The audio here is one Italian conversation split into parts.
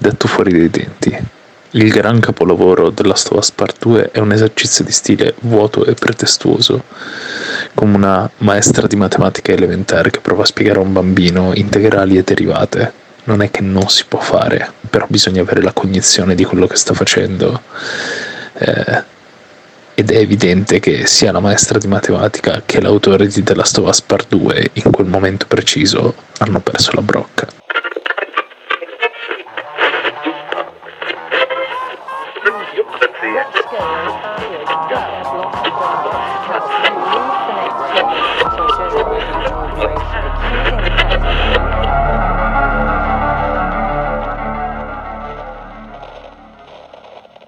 detto fuori dai denti. Il gran capolavoro della Us Part 2 è un esercizio di stile vuoto e pretestuoso, come una maestra di matematica elementare che prova a spiegare a un bambino integrali e derivate. Non è che non si può fare, però bisogna avere la cognizione di quello che sta facendo. Eh, ed è evidente che sia la maestra di matematica che l'autore di The Last of Us Part 2 in quel momento preciso hanno perso la brocca.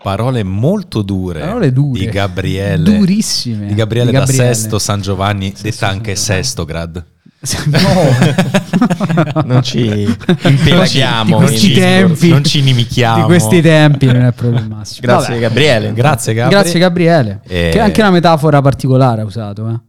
Parole molto dure, Parole dure. di Gabriele. Durissime. Di Gabriele, Di Gabriele. da Sesto San Giovanni, Sesto detta San anche Giovanni. Sestograd. No, Non ci impelaghiamo. di questi in tempi. Non ci inimichiamo. di questi tempi non è proprio il massimo. Grazie Vabbè. Gabriele. Grazie Gabriele. Grazie Gabriele. Eh, Che è anche una metafora particolare ha usato, eh.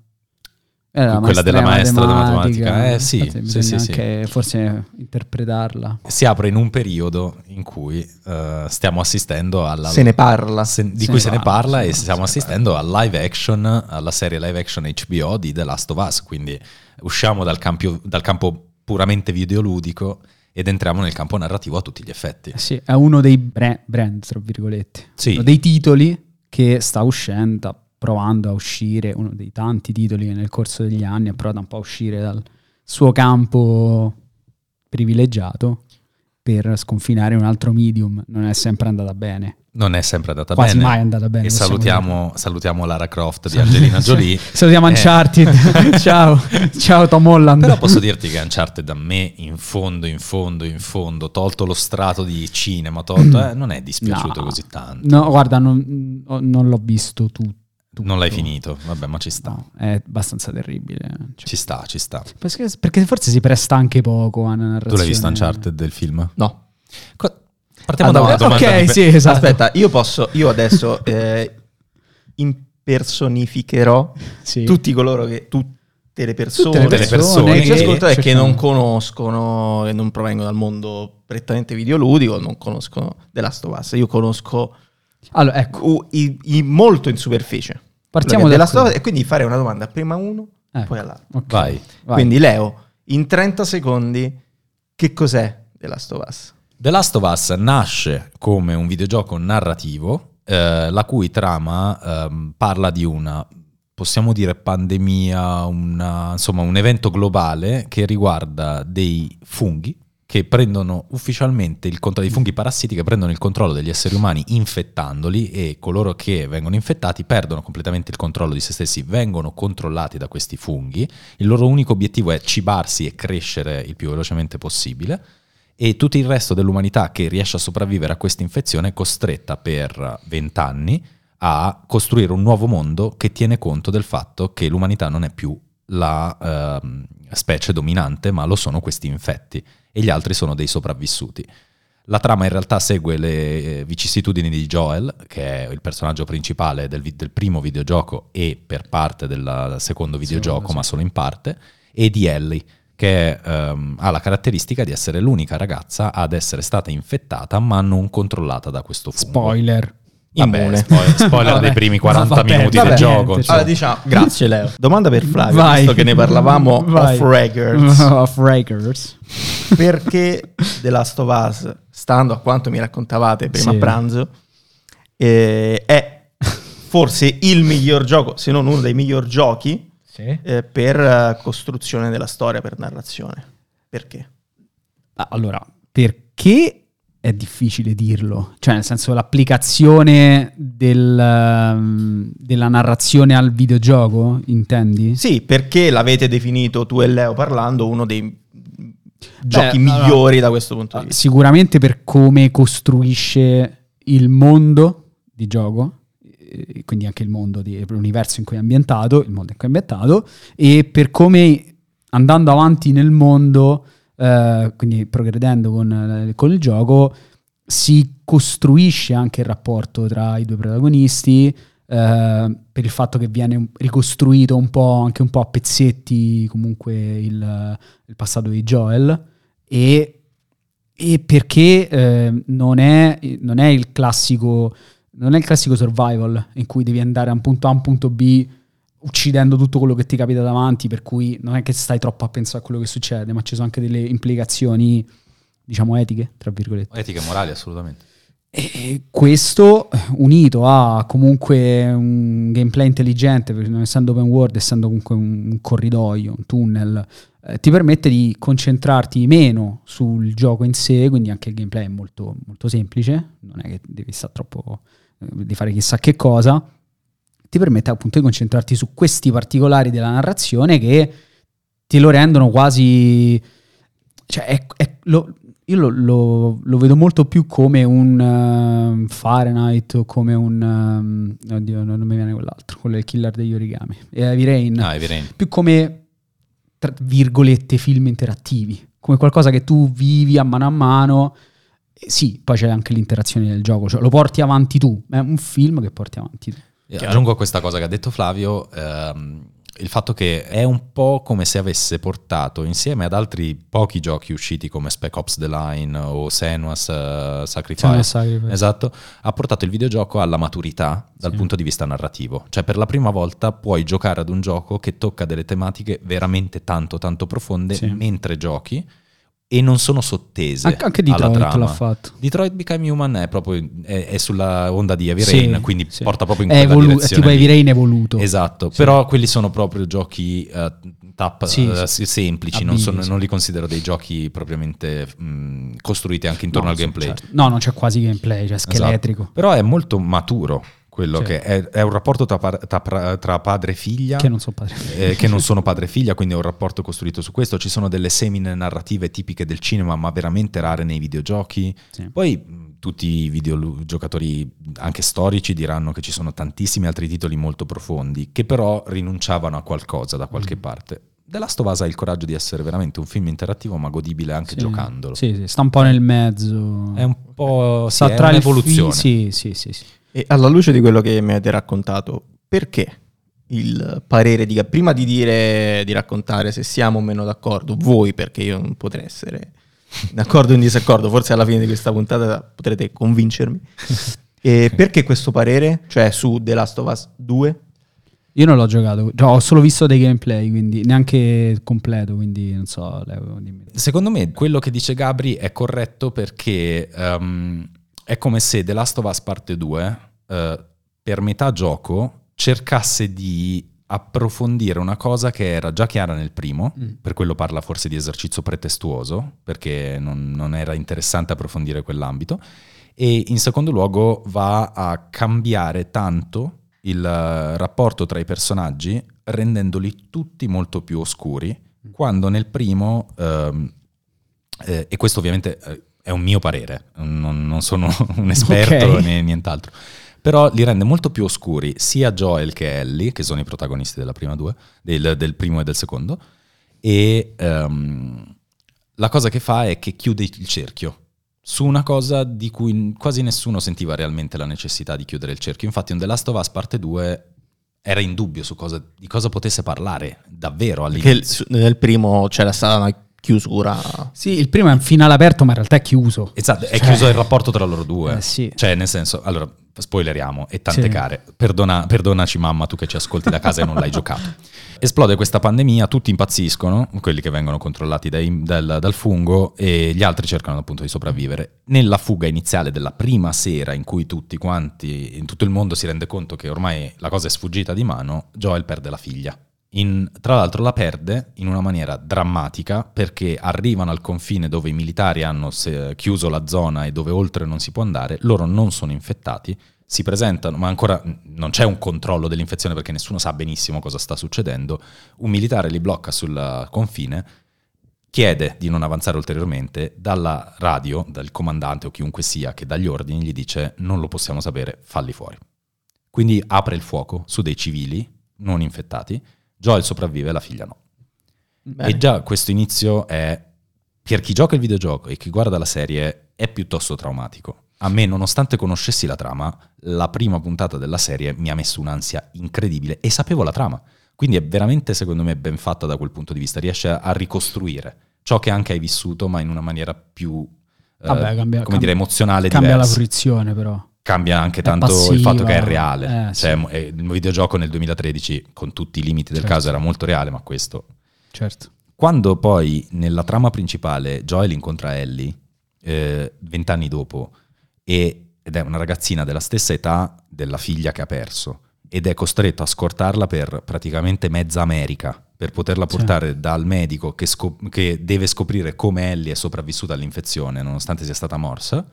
Era la Quella della maestra di matematica. Eh, sì, sì, sì, sì. anche forse interpretarla. Si apre in un periodo in cui eh, stiamo assistendo alla... Se ne parla. se- di Se cui ne se ne parla, parla se e stiamo parla. assistendo al live action, alla serie live action HBO di The Last of Us, quindi usciamo dal, campio- dal campo puramente videoludico ed entriamo nel campo narrativo a tutti gli effetti. Eh sì, è uno dei bra- brand, tra virgolette. Sì. Uno dei titoli che sta uscendo, provando a uscire, uno dei tanti titoli che nel corso degli anni ha provato un po' a uscire dal suo campo privilegiato per sconfinare un altro medium. Non è sempre andata bene. Non è sempre andata Quasi bene. mai è andata bene. E salutiamo, salutiamo Lara Croft di Angelina Jolie. Salutiamo Eh, Uncharted. Ciao. Ciao Tom Holland. Però posso dirti che Uncharted a me in fondo, in fondo, in fondo, tolto lo strato di cinema, tolto, eh, non è dispiaciuto No. così tanto. No, guarda, non, non l'ho visto tu- tutto. Non l'hai finito, vabbè, ma ci sta. No, è abbastanza terribile. Cioè, Ci sta, ci sta. perché, perché forse si presta anche poco a una narrazione. Tu l'hai visto Uncharted del film? No. Co- Partiamo Ah, da no, una eh, domanda. ok, di- sì, esatto. Aspetta, io posso, io adesso eh, impersonificherò Sì. tutti coloro che, tutte le persone, Tutte le persone che che ci ascoltano e che non conoscono, e non provengono dal mondo prettamente videoludico, non conoscono The Last of Us. Io conosco Allora, ecco, uh, i- i- molto in superficie. partiamo quello che da è The Last of qui. Us, e quindi fare una domanda prima a uno, Ecco. poi all'altro. Ok, Vai. vai. Quindi Leo, in 30 secondi, che cos'è The Last of Us? The Last of Us nasce come un videogioco narrativo, eh, la cui trama ehm, parla di una, possiamo dire, pandemia, una- insomma un evento globale che riguarda dei funghi che prendono ufficialmente il controllo, dei funghi parassiti che prendono il controllo degli esseri umani infettandoli e coloro che vengono infettati perdono completamente il controllo di se stessi, vengono controllati da questi funghi, il loro unico obiettivo è cibarsi e crescere il più velocemente possibile e tutto il resto dell'umanità che riesce a sopravvivere a questa infezione è costretta per vent'anni a costruire un nuovo mondo che tiene conto del fatto che l'umanità non è più la ehm, specie dominante, ma lo sono questi infetti e gli altri sono dei sopravvissuti. La trama in realtà segue le eh, vicissitudini di Joel, che è il personaggio principale del, vi- del primo videogioco e per parte del secondo videogioco, sì. ma solo in parte, e di Ellie, che ehm, ha la caratteristica di essere l'unica ragazza ad essere stata infettata ma non controllata da questo fungo. Spoiler. Vabbè, spoiler, spoiler dei primi 40 Vabbè, minuti vabbè, del gioco. niente, insomma. Allora diciamo, grazie Leo. Domanda per Flavio, Vai. visto che ne parlavamo Vai. off records. Off records. perché The Last of Us, stando a quanto mi raccontavate prima Sì. a pranzo, eh, è forse il miglior gioco, se non uno dei miglior giochi Sì. eh, per eh, costruzione della storia, per narrazione. Perché? Ah, Allora, perché è difficile dirlo? Cioè, nel senso, l'applicazione del, ehm, della narrazione al videogioco, intendi? Sì, perché l'avete definito tu e Leo parlando uno dei giochi allora- migliori da questo punto di Ah, vista. Sicuramente per come costruisce il mondo di gioco, eh, quindi anche il mondo, di, l'universo in cui è ambientato, il mondo in cui è ambientato, e per come andando avanti nel mondo, eh, quindi progredendo con, eh, con il gioco, si costruisce anche il rapporto tra i due protagonisti, eh, per il fatto che viene ricostruito un po', anche un po' a pezzetti comunque il, il passato di Joel. E e perché eh, non, è, non è classico non è il classico survival in cui devi andare da un punto A a un punto B uccidendo tutto quello che ti capita davanti, per cui non è che stai troppo a pensare a quello che succede, ma ci sono anche delle implicazioni, diciamo, etiche, tra virgolette. Etiche e morali, assolutamente. E questo unito a comunque un gameplay intelligente, perché non essendo open world, essendo comunque un corridoio, un tunnel, eh, ti permette di concentrarti meno sul gioco in sé, quindi anche il gameplay è molto, molto semplice, non è che devi stare troppo eh, di fare chissà che cosa, ti permette appunto di concentrarti su questi particolari della narrazione che ti lo rendono quasi... Cioè, è, è, lo, io lo, lo, lo, vedo molto più come un uh, Fahrenheit o come un... Um, oddio, non, non, mi viene quell'altro, quello del killer degli origami. Heavy Rain. Ah, Heavy Rain. Più come, tra virgolette, film interattivi. Come qualcosa che tu vivi a mano a mano sì, poi c'è anche l'interazione del gioco, cioè lo porti avanti tu, è un film che porti avanti tu. Aggiungo a questa cosa che ha detto Flavio, ehm, il fatto che è un po' come se avesse portato insieme ad altri pochi giochi usciti come Spec Ops The Line o Senua's uh, Sacrifice, Sacrifice, esatto, ha portato il videogioco alla maturità dal sì. punto di vista narrativo. Cioè per la prima volta puoi giocare ad un gioco che tocca delle tematiche veramente tanto tanto profonde sì. mentre giochi e non sono sottese anche, anche Detroit l'ha fatto. Detroit Become Human è proprio è, è sulla onda di Heavy Rain sì, quindi sì. porta proprio in è quella evolu- direzione è tipo Heavy Rain evoluto. Esatto sì. però quelli sono proprio giochi uh, tap uh, semplici non, sono- non li considero dei giochi propriamente mh, costruiti anche intorno No, al gameplay. certo. no non c'è quasi gameplay cioè Esatto. scheletrico. Però è molto maturo quello Sì. che è, è un rapporto tra, tra- tra padre e figlia che non so padre eh, che non sono padre e figlia, quindi è un rapporto costruito su questo. Ci sono delle semine narrative tipiche del cinema, ma veramente rare nei videogiochi. Sì. Poi tutti i videogiocatori, anche storici, diranno che ci sono tantissimi altri titoli molto profondi, che però rinunciavano a qualcosa da Mm. qualche parte. The Last of Us ha il coraggio di essere veramente un film interattivo, ma godibile anche Sì. giocandolo. sì, sì, sta un po' nel mezzo È un po' sì, sta è tra il un'evoluzione. fi- sì sì sì, sì. E alla luce di quello che mi avete raccontato, perché il parere di prima di dire di raccontare se siamo o meno d'accordo, voi perché io non potrei essere d'accordo o in disaccordo, forse alla fine di questa puntata potrete convincermi. E perché questo parere? Cioè su The Last of Us 2? io non l'ho giocato cioè, ho solo visto dei gameplay quindi neanche completo quindi non so Leo, dimmi. Secondo me quello che dice Gabri è corretto perché ehm, è come se The Last of Us Parte 2 eh, per metà gioco cercasse di approfondire una cosa che era già chiara nel primo, Mm. per quello parla forse di esercizio pretestuoso, perché non, non era interessante approfondire quell'ambito, e in secondo luogo va a cambiare tanto il eh, rapporto tra i personaggi rendendoli tutti molto più oscuri, quando nel primo, ehm, eh, e questo ovviamente eh, è un mio parere, non, non sono un esperto Ok. né nient'altro, però li rende molto più oscuri sia Joel che Ellie, che sono i protagonisti della prima due, del, del primo e del secondo, e ehm, la cosa che fa è che chiude il cerchio su una cosa di cui quasi nessuno sentiva realmente la necessità di chiudere il cerchio. Infatti, un The Last of Us parte 2 era in dubbio su cosa, di cosa potesse parlare davvero Perché all'inizio. il- nel primo c'era stata una chiusura. sì il primo è un finale aperto ma in realtà è chiuso Esatto, è Cioè- chiuso il rapporto tra loro due. Eh, sì. Cioè, nel senso, allora, spoileriamo, e tante Sì. care. Perdona- perdonaci mamma, tu che ci ascolti da casa e non l'hai giocato. Esplode questa pandemia, tutti impazziscono, quelli che vengono controllati dai- dal, dal fungo, e gli altri cercano appunto di sopravvivere. Nella fuga iniziale della prima sera in cui tutti quanti, in tutto il mondo si rende conto che ormai la cosa è sfuggita di mano, Joel perde la figlia. In- tra l'altro la perde in una maniera drammatica perché arrivano al confine dove i militari hanno se- chiuso la zona e dove oltre non si può andare, loro non sono infettati, si presentano, ma ancora non c'è un controllo dell'infezione perché nessuno sa benissimo cosa sta succedendo, un militare li blocca sul confine, chiede di non avanzare ulteriormente, dalla radio, dal comandante o chiunque sia che dà gli ordini, gli dice non lo possiamo sapere, falli fuori. Quindi apre il fuoco su dei civili non infettati, Joel sopravvive, la figlia no. Bene. E già questo inizio è, per chi gioca il videogioco e chi guarda la serie, è piuttosto traumatico. A me, nonostante conoscessi la trama, la prima puntata della serie mi ha messo un'ansia incredibile e sapevo la trama. Quindi è veramente, secondo me, ben fatta da quel punto di vista. Riesce a ricostruire ciò che anche hai vissuto, ma in una maniera più eh, Vabbè, cambia- come cambia- dire, emozionale Cambia la diversa. fruizione però. Cambia anche tanto il passiva, fatto che è reale. eh, Cioè, sì. eh, il videogioco nel 2013, con tutti i limiti del Certo. caso, era molto reale, ma questo Certo. quando poi nella trama principale Joel incontra Ellie, eh, vent'anni dopo, e- ed è una ragazzina della stessa età della figlia che ha perso, ed è costretto a scortarla per praticamente mezza America, per poterla portare dal medico che, scop- che deve scoprire come Ellie è sopravvissuta all'infezione, nonostante sia stata morsa,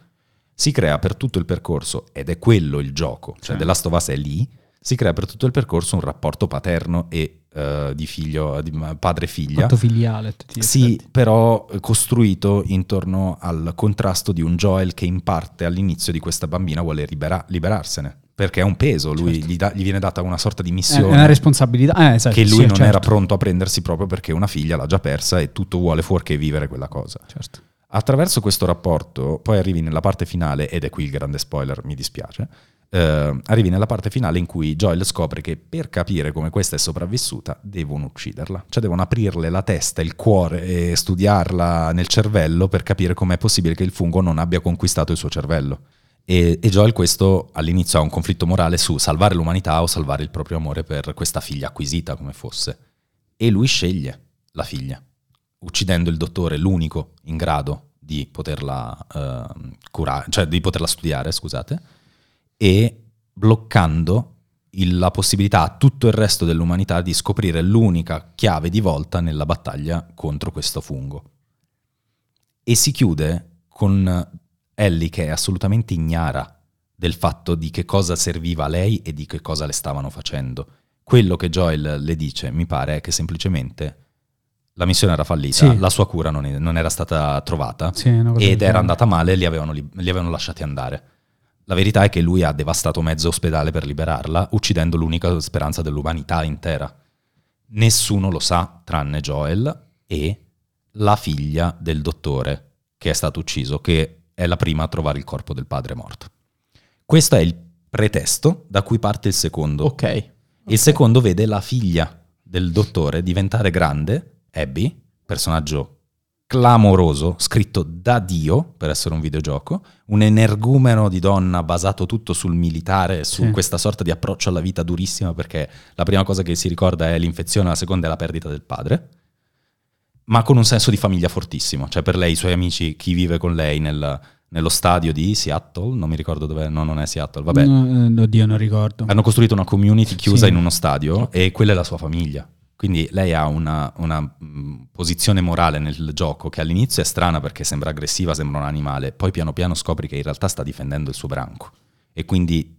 si crea per tutto il percorso, ed è quello il gioco, cioè. The Last of Us è lì, si crea per tutto il percorso un rapporto paterno e eh, di figlio, di padre-figlia. Fatto filiale. Sì, effetti. però eh, costruito intorno al contrasto di un Joel che in parte all'inizio di questa bambina vuole libera- liberarsene. Perché è un peso, lui Certo. gli, dà- gli viene data una sorta di È missione una responsabilità. Eh, esatto, che lui sì, non certo. era pronto a prendersi proprio perché una figlia l'ha già persa e tutto vuole fuorché vivere quella cosa. Certo. Attraverso questo rapporto, poi arrivi nella parte finale, ed è qui il grande spoiler, mi dispiace, eh, arrivi nella parte finale in cui Joel scopre che per capire come questa è sopravvissuta devono ucciderla, cioè devono aprirle la testa, il cuore e studiarla nel cervello per capire com'è possibile che il fungo non abbia conquistato il suo cervello. E, e Joel questo all'inizio ha un conflitto morale su salvare l'umanità o salvare il proprio amore per questa figlia acquisita come fosse. E lui sceglie la figlia uccidendo il dottore, l'unico in grado di poterla ehm, curare, cioè di poterla studiare, scusate, e bloccando il- la possibilità a tutto il resto dell'umanità di scoprire l'unica chiave di volta nella battaglia contro questo fungo. E si chiude con Ellie che è assolutamente ignara del fatto di che cosa serviva a lei e di che cosa le stavano facendo. Quello che Joel le dice, mi pare, è che semplicemente la missione era fallita, Sì. la sua cura non, non era stata trovata Sì, ed era andata male e li avevano, li- li avevano lasciati andare. La verità è che lui ha devastato mezzo ospedale per liberarla, uccidendo l'unica speranza dell'umanità intera. Nessuno lo sa, tranne Joel e la figlia del dottore che è stato ucciso, che è la prima a trovare il corpo del padre morto. Questo è il pretesto da cui parte il secondo. Ok. Il secondo vede la figlia del dottore diventare grande, Abby, personaggio clamoroso, scritto da Dio per essere un videogioco, un energumeno di donna basato tutto sul militare, su Sì. questa sorta di approccio alla vita durissima, perché la prima cosa che si ricorda è l'infezione, la seconda è la perdita del padre, ma con un senso di famiglia fortissimo. Cioè per lei, i suoi amici, chi vive con lei nel- nello stadio di Seattle, non mi ricordo dove, no, non è Seattle, vabbè, No, eh, oddio, non ricordo. hanno costruito una community chiusa Sì. in uno stadio e quella è la sua famiglia. Quindi lei ha una, una, mh, posizione morale nel gioco che all'inizio è strana perché sembra aggressiva, sembra un animale, poi piano piano scopri che in realtà sta difendendo il suo branco e quindi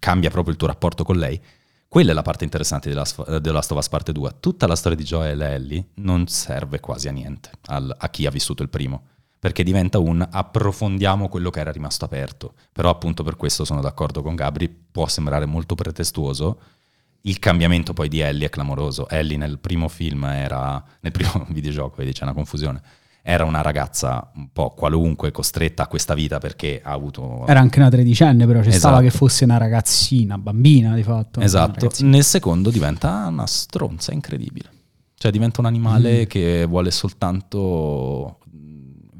cambia proprio il tuo rapporto con lei. Quella è la parte interessante della, Last of Us Parte 2. Tutta la storia di Joel e Ellie non serve quasi a niente al- a chi ha vissuto il primo, perché diventa un approfondiamo quello che era rimasto aperto. Però appunto per questo sono d'accordo con Gabri, può sembrare molto pretestuoso. Il cambiamento poi di Ellie è clamoroso. Ellie nel primo film era, nel primo videogioco, vedi c'è una confusione, era una ragazza un po' qualunque, costretta a questa vita perché ha avuto... Era anche una tredicenne, però ci stava Esatto. che fosse una ragazzina, bambina di fatto. Esatto, nel secondo diventa una stronza incredibile. Cioè diventa un animale Mm. che vuole soltanto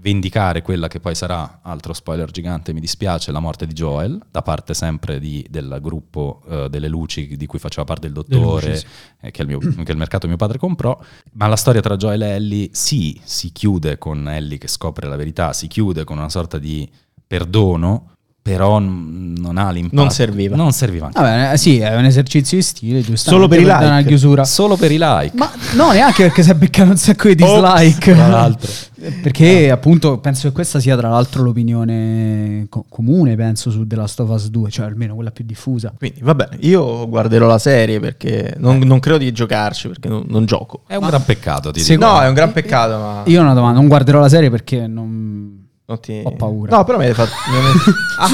vendicare quella che poi sarà, altro spoiler gigante, mi dispiace, la morte di Joel, da parte sempre di- del gruppo eh, delle luci di cui faceva parte il dottore, luci, sì. eh, che, il mio- che il mercato mio padre comprò. Ma la storia tra Joel e Ellie sì, si chiude con Ellie che scopre la verità, si chiude con una sorta di perdono, però non ha l'impatto. Non serviva. Non serviva anche. Vabbè, eh, sì, è un esercizio di stile, giusto? Solo per i like. una chiusura. Solo per i like. Ma no, neanche perché si è beccato un sacco di dislike. tra l'altro. perché appunto penso che questa sia tra l'altro l'opinione co- comune, penso, su The Last of Us 2, cioè almeno quella più diffusa. Quindi va bene, io guarderò la serie perché non, non credo di giocarci perché non, non gioco. È un gran peccato, ti dico. No, è un gran peccato, ma Io ho una domanda, non guarderò la serie perché non... ti- ho paura. No, però mi hai fatto... ah,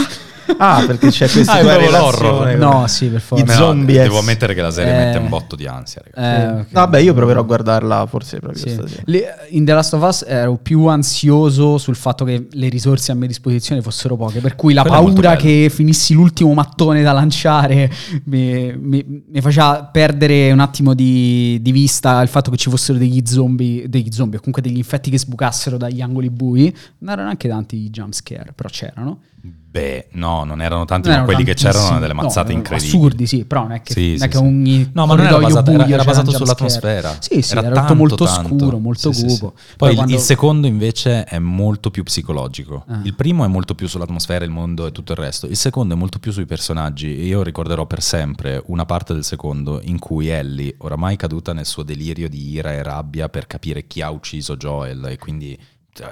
Ah, perché c'è questa Ah, relazione No, sì, per favore. I No, zombie devo ammettere che la serie Eh. mette un botto di ansia, ragazzi. Eh, ok. Vabbè, io proverò a guardarla forse proprio Sì. stasera. Le- in The Last of Us ero più ansioso sul fatto che le risorse a mia disposizione fossero poche, per cui la molto paura che finissi l'ultimo mattone da lanciare mi, mi- mi faceva perdere un attimo di, di vista il fatto che ci fossero degli zombie, degli zombie o comunque degli infetti che sbucassero dagli angoli bui. Non erano neanche tanti i jumpscare, però c'erano. Beh, no, non erano tanti, Non ma erano quelli che c'erano erano delle mazzate No, incredibili. Assurdi, sì, però non è che, Sì, non è sì, che sì. ogni No, ma non era basato, era- buio era c'era un basato sull'atmosfera. Sì, sì, era, tutto tanto, molto tanto. scuro, molto Sì, sì, sì. cupo. Poi, Poi il- quando- il secondo invece è molto più psicologico. Ah. Il primo è molto più sull'atmosfera, il mondo e tutto il resto. Il secondo è molto più sui personaggi. E io ricorderò per sempre una parte del secondo in cui Ellie, oramai caduta nel suo delirio di ira e rabbia per capire chi ha ucciso Joel e quindi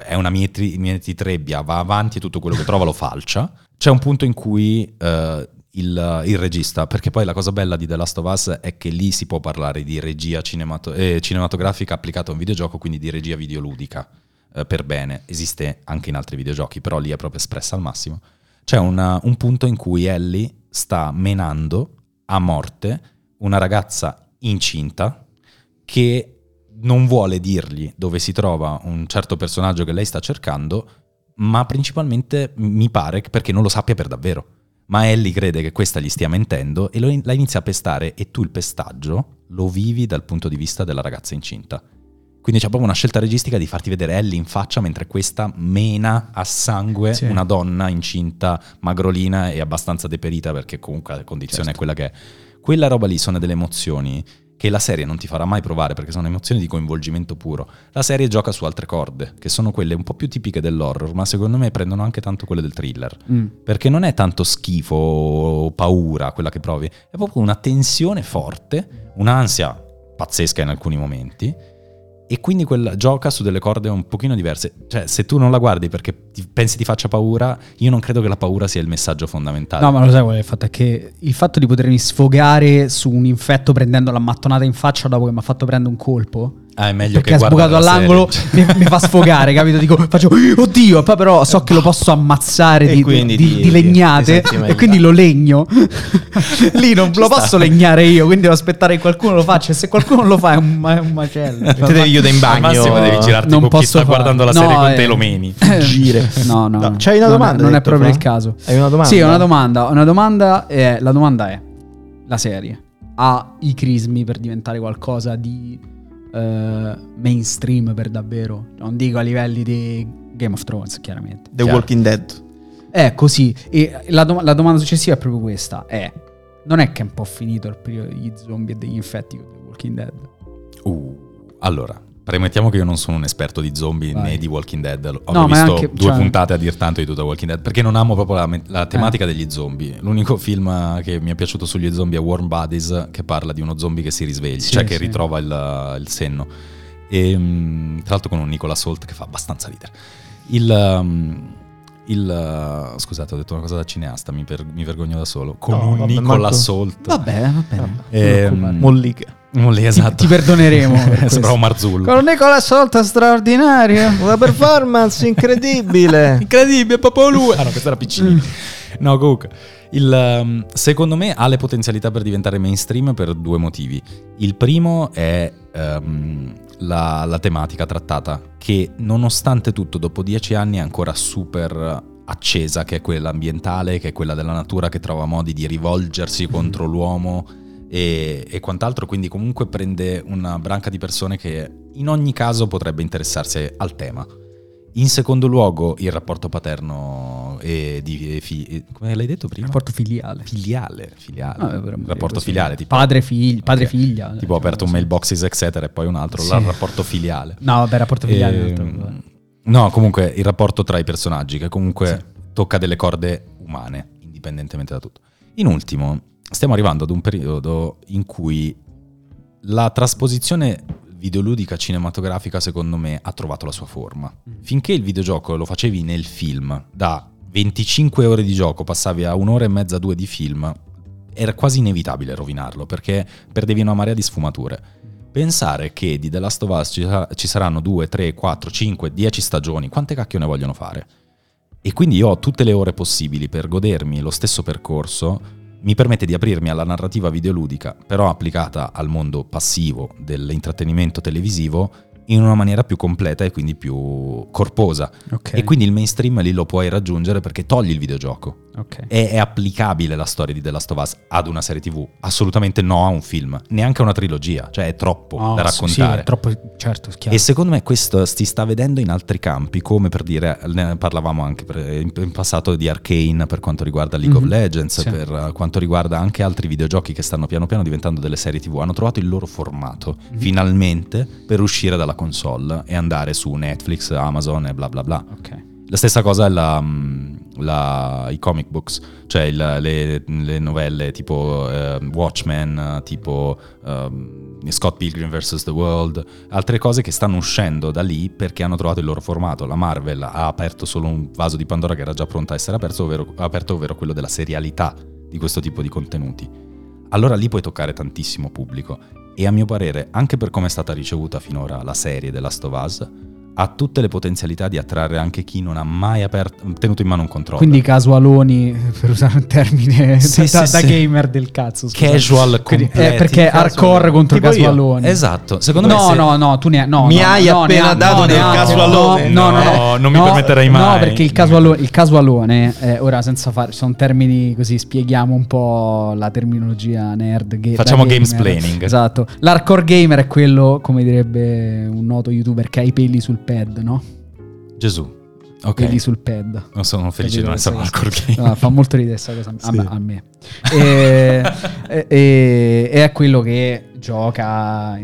è una mieti- mietitrebbia, va avanti e tutto quello che trova lo falcia. C'è un punto in cui eh, il, il regista, perché poi la cosa bella di The Last of Us è che lì si può parlare di regia cinemato- eh, cinematografica applicata a un videogioco, quindi di regia videoludica eh, per bene. Esiste anche in altri videogiochi, però lì è proprio espressa al massimo. C'è una- un punto in cui Ellie sta menando a morte una ragazza incinta che non vuole dirgli dove si trova un certo personaggio che lei sta cercando, ma principalmente mi pare perché non lo sappia per davvero. Ma Ellie crede che questa gli stia mentendo e lo- la inizia a pestare e tu il pestaggio lo vivi dal punto di vista della ragazza incinta. Quindi c'è proprio una scelta registica di farti vedere Ellie in faccia mentre questa mena a sangue Sì. una donna incinta, magrolina e abbastanza deperita perché comunque la condizione Certo. è quella che è. Quella roba lì sono delle emozioni che la serie non ti farà mai provare perché sono emozioni di coinvolgimento puro. La serie gioca su altre corde, che sono quelle un po' più tipiche dell'horror, ma secondo me prendono anche tanto quelle del thriller. Mm. Perché non è tanto schifo o paura quella che provi, è proprio una tensione forte, un'ansia pazzesca in alcuni momenti. E quindi quella gioca su delle corde un pochino diverse. Cioè, se tu non la guardi perché ti- pensi ti faccia paura, io non credo che la paura sia il messaggio fondamentale. No, ma lo sai qual è il fatto? È che il fatto di potermi sfogare su un infetto prendendo la mattonata in faccia dopo che mi ha fatto prendere un colpo. Ah, è meglio Perché che ha sbucato all'angolo, mi, mi fa sfogare, capito? Dico, faccio, oddio, e poi però so che lo posso ammazzare di, di- di ti- legnate e quindi lo legno. Lì non Ci lo sta. posso legnare io, quindi devo aspettare che qualcuno lo faccia. E se qualcuno lo fa è un, è un macello. Te devi chiudere in Al bagno. massimo devi girarti non con chi posso sta guardando la No, serie con eh. te e lo meni. Gire. No, no. No, c'hai una Non è- domanda, Non è detto, proprio Fra? il caso. Hai una domanda? Sì, una domanda. Una domanda è, la domanda è: la serie ha i crismi per diventare qualcosa di eh, mainstream per davvero? Non dico a livelli di Game of Thrones, chiaramente. The Chiaro. Walking Dead. È così. E la, dom- la domanda successiva è proprio questa: è. Non è che è un po' finito il periodo degli zombie e degli infetti con The Walking Dead? Uh, allora, premettiamo che io non sono un esperto di zombie Vai. né di Walking Dead. Ho No, visto anche- due cioè- puntate a dir tanto di tutta Walking Dead perché non amo proprio la, la tematica Eh. degli zombie. L'unico film che mi è piaciuto sugli zombie è Warm Bodies, che parla di uno zombie che si risveglia, Sì, cioè che sì. ritrova il, il senno. E, mm, tra l'altro con un Nicola Salt che fa abbastanza ridere. Il. um, il, uh, scusate, ho detto una cosa da cineasta, mi, per- mi vergogno da solo. Con No, un vabbè, Nicola manco- Salt. Vabbè, va bene. Ehm, Non preoccupare. Mollica. Non lì, esatto. ti perdoneremo per questo. Sembrava un Marzullo. Con Nicola Solta straordinario. Una performance incredibile. Incredibile, proprio lui. Ah no, questo era piccino. No, comunque. Il, um, secondo me ha le potenzialità per diventare mainstream per due motivi. Il primo è um, la, la tematica trattata, che nonostante tutto, dopo dieci anni è ancora super accesa, che è quella ambientale, che è quella della natura, che trova modi di rivolgersi contro l'uomo e, e quant'altro. Quindi comunque prende una branca di persone che in ogni caso potrebbe interessarsi al tema. In secondo luogo, il rapporto paterno e di e fi- e- come l'hai detto prima? Rapporto filiale. filiale, filiale. Ah, rapporto così. filiale, tipo Padre, figli, padre figlia. Tipo Diciamo aperto un così. mailboxes, eccetera, e poi un altro, Sì. il rapporto filiale. No, vabbè, rapporto filiale. un Ehm, altro- no, comunque il rapporto tra i personaggi, che comunque tocca delle corde umane, indipendentemente da tutto. In ultimo, stiamo arrivando ad un periodo in cui la trasposizione videoludica cinematografica, secondo me, ha trovato la sua forma. Finché il videogioco lo facevi nel film, da 25 ore di gioco passavi a un'ora e mezza, due di film, era quasi inevitabile rovinarlo, perché perdevi una marea di sfumature. Pensare che di The Last of Us ci saranno 2, 3, 4, 5, 10 stagioni, quante cacchio ne vogliono fare? E quindi io ho tutte le ore possibili per godermi lo stesso percorso, mi permette di aprirmi alla narrativa videoludica, però applicata al mondo passivo dell'intrattenimento televisivo in una maniera più completa e quindi più corposa. Ok. E quindi il mainstream lì lo puoi raggiungere perché togli il videogioco. Ok. È, è applicabile la storia di The Last of Us ad una serie TV? Assolutamente no a un film, neanche a una trilogia, cioè è troppo Oh, da raccontare. Sì, è troppo, certo, chiaro. E secondo me questo si sta vedendo in altri campi, come per dire, ne parlavamo anche in passato di Arcane per quanto riguarda League Mhm. of Legends, Sì. per eh, quanto riguarda anche altri videogiochi che stanno piano piano diventando delle serie TV. Hanno trovato il loro formato, Mhm. finalmente, per uscire dalla console e andare su Netflix, Amazon e bla bla bla. Ok. La stessa cosa è la, mm, la- i comic books, cioè il- le, le novelle tipo eh, Watchmen, eh, tipo ehm, Scott Pilgrim vs. The World, altre cose che stanno uscendo da lì perché hanno trovato il loro formato. La Marvel ha aperto solo un vaso di Pandora che era già pronto a essere aperto, ovvero, aperto, ovvero quello della serialità di questo tipo di contenuti. Allora lì puoi toccare tantissimo pubblico e a mio parere, anche per come è stata ricevuta finora la serie The Last of Us, ha tutte le potenzialità di attrarre anche chi non ha mai aperto- tenuto in mano un controller. Quindi casualoni, per usare un termine Sì, da, sì, da sì. gamer del cazzo. scusate. Casual Quindi, eh, perché casual. hardcore contro Tipo io. casualoni. Esatto, secondo me no, se- no, no, tu ne no, Mi no, hai no, appena neanche, dato no, del neanche, casualone. No, no, no, No, non mi permetterei mai. No, perché il casualone, il casualone eh, ora senza fare, sono termini così, spieghiamo un po' la terminologia nerd. ga- Facciamo gamesplaining. Esatto. L'hardcore gamer è quello, come direbbe un noto youtuber, che ha i peli sul pad, no? Gesù. Ok. Peli sul pad. Non sono felice di non essere un game. Ah, fa molto ridere questa cosa a, Sì. me- a me. E, e- e- è quello che gioca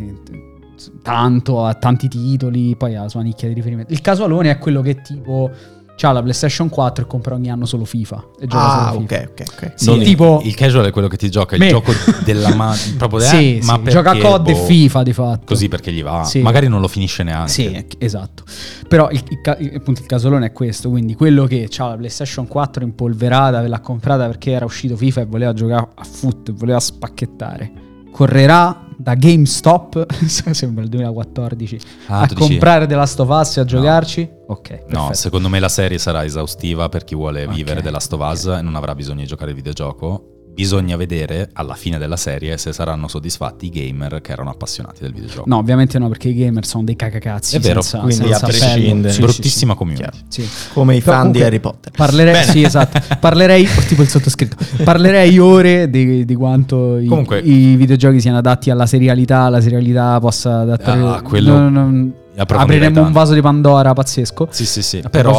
tanto, ha tanti titoli, poi ha la sua nicchia di riferimento. Il casualone è quello che tipo ha la PlayStation 4 e compra ogni anno solo FIFA. E gioca Ah, solo FIFA. ok, ok, ok. Sì, Non- tipo- il casual è quello che ti gioca il Me. gioco della ma- proprio Sì, eh, sì, ma gioca perché, COD e boh, FIFA di fatto. Così perché gli va. Sì. Magari non lo finisce neanche. Sì, esatto. Però il, il il- appunto il casolone è questo, quindi quello che ha la PlayStation 4 impolverata, ve l'ha comprata perché era uscito FIFA e voleva giocare a foot, e voleva spacchettare. Correrà da GameStop, sembra il 2014, Ah, a comprare The Last of Us e a giocarci? Ok, No, perfetto. secondo me la serie sarà esaustiva per chi vuole Ok, vivere The Last of Us e non avrà bisogno di giocare il videogioco. Bisogna vedere alla fine della serie se saranno soddisfatti i gamer che erano appassionati del videogioco. No, ovviamente no, perché i gamer sono dei cacacazzi. È vero, senza, quindi senza a prescindere. Sì, sì, Bruttissima sì. community. Sì. Come i Però fan di Harry Potter. Parlerei, sì, esatto. Parlerei, tipo il sottoscritto, parlerei ore di, di quanto i, Comunque- i videogiochi siano adatti alla serialità, la serialità possa adattare. Ah, quello- non- approfondirei apriremo un tanto. vaso di Pandora pazzesco. Sì, sì, sì. Però,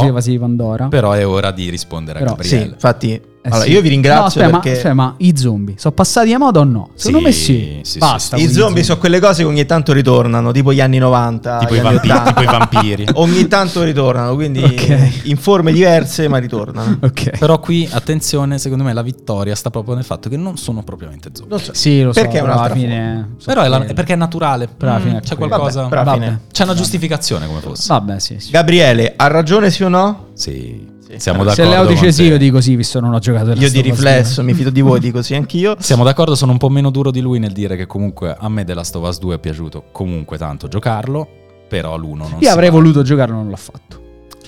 però è ora di rispondere Però- a Sì, Gabriele. infatti, Eh allora, sì. io vi No, ringrazio aspetta, ma, perché aspetta, ma i zombie sono passati a moda o no? Secondo Sì, me sì. sì, Basta. i zombie sono quelle cose che ogni tanto ritornano, tipo gli anni 90, Tipo gli i, anni vampiri, 80. tipo i vampiri. Ogni tanto ritornano, quindi Ok. in forme diverse, ma ritornano. Ok. Però qui, attenzione, secondo me la vittoria sta proprio nel fatto che non sono propriamente zombie. Non so. Sì, lo so. Perché è un'altra fine. so Però è, la- è perché è naturale. Mm, fine c'è qualcosa. Vabbè, Vabbè. fine. C'è una giustificazione come fosse. Vabbè, sì. sì. Gabriele, ha ragione sì o no? Sì, Sì. siamo Se d'accordo. Leo dice con sì, io dico sì, visto che non ho giocato Io di riflesso, mi fido di voi, dico sì anch'io. Siamo d'accordo, sono un po' meno duro di lui nel dire che comunque a me The Last of Us 2 è piaciuto comunque tanto giocarlo, però l'uno non Io avrei va. voluto giocarlo, non l'ho fatto.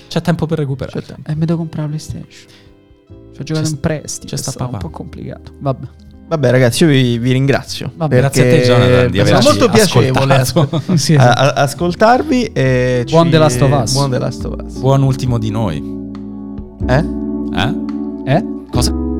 C'è tempo per recuperare. C'è tempo. E mi devo comprare la PlayStation. Ci ho giocato C'è- in prestito. c'è è sta stato un po' complicato. Vabbè. Vabbè ragazzi, io vi, vi ringrazio. Vabbè, Grazie a te, Jonathan, di averci molto piacevole ascoltato. asco- Sì, a- a- ascoltarvi. E Buon ci- The Last of Us. Buon The Last of Us. Buon ultimo di noi. Eh? Eh? Eh? Cosa?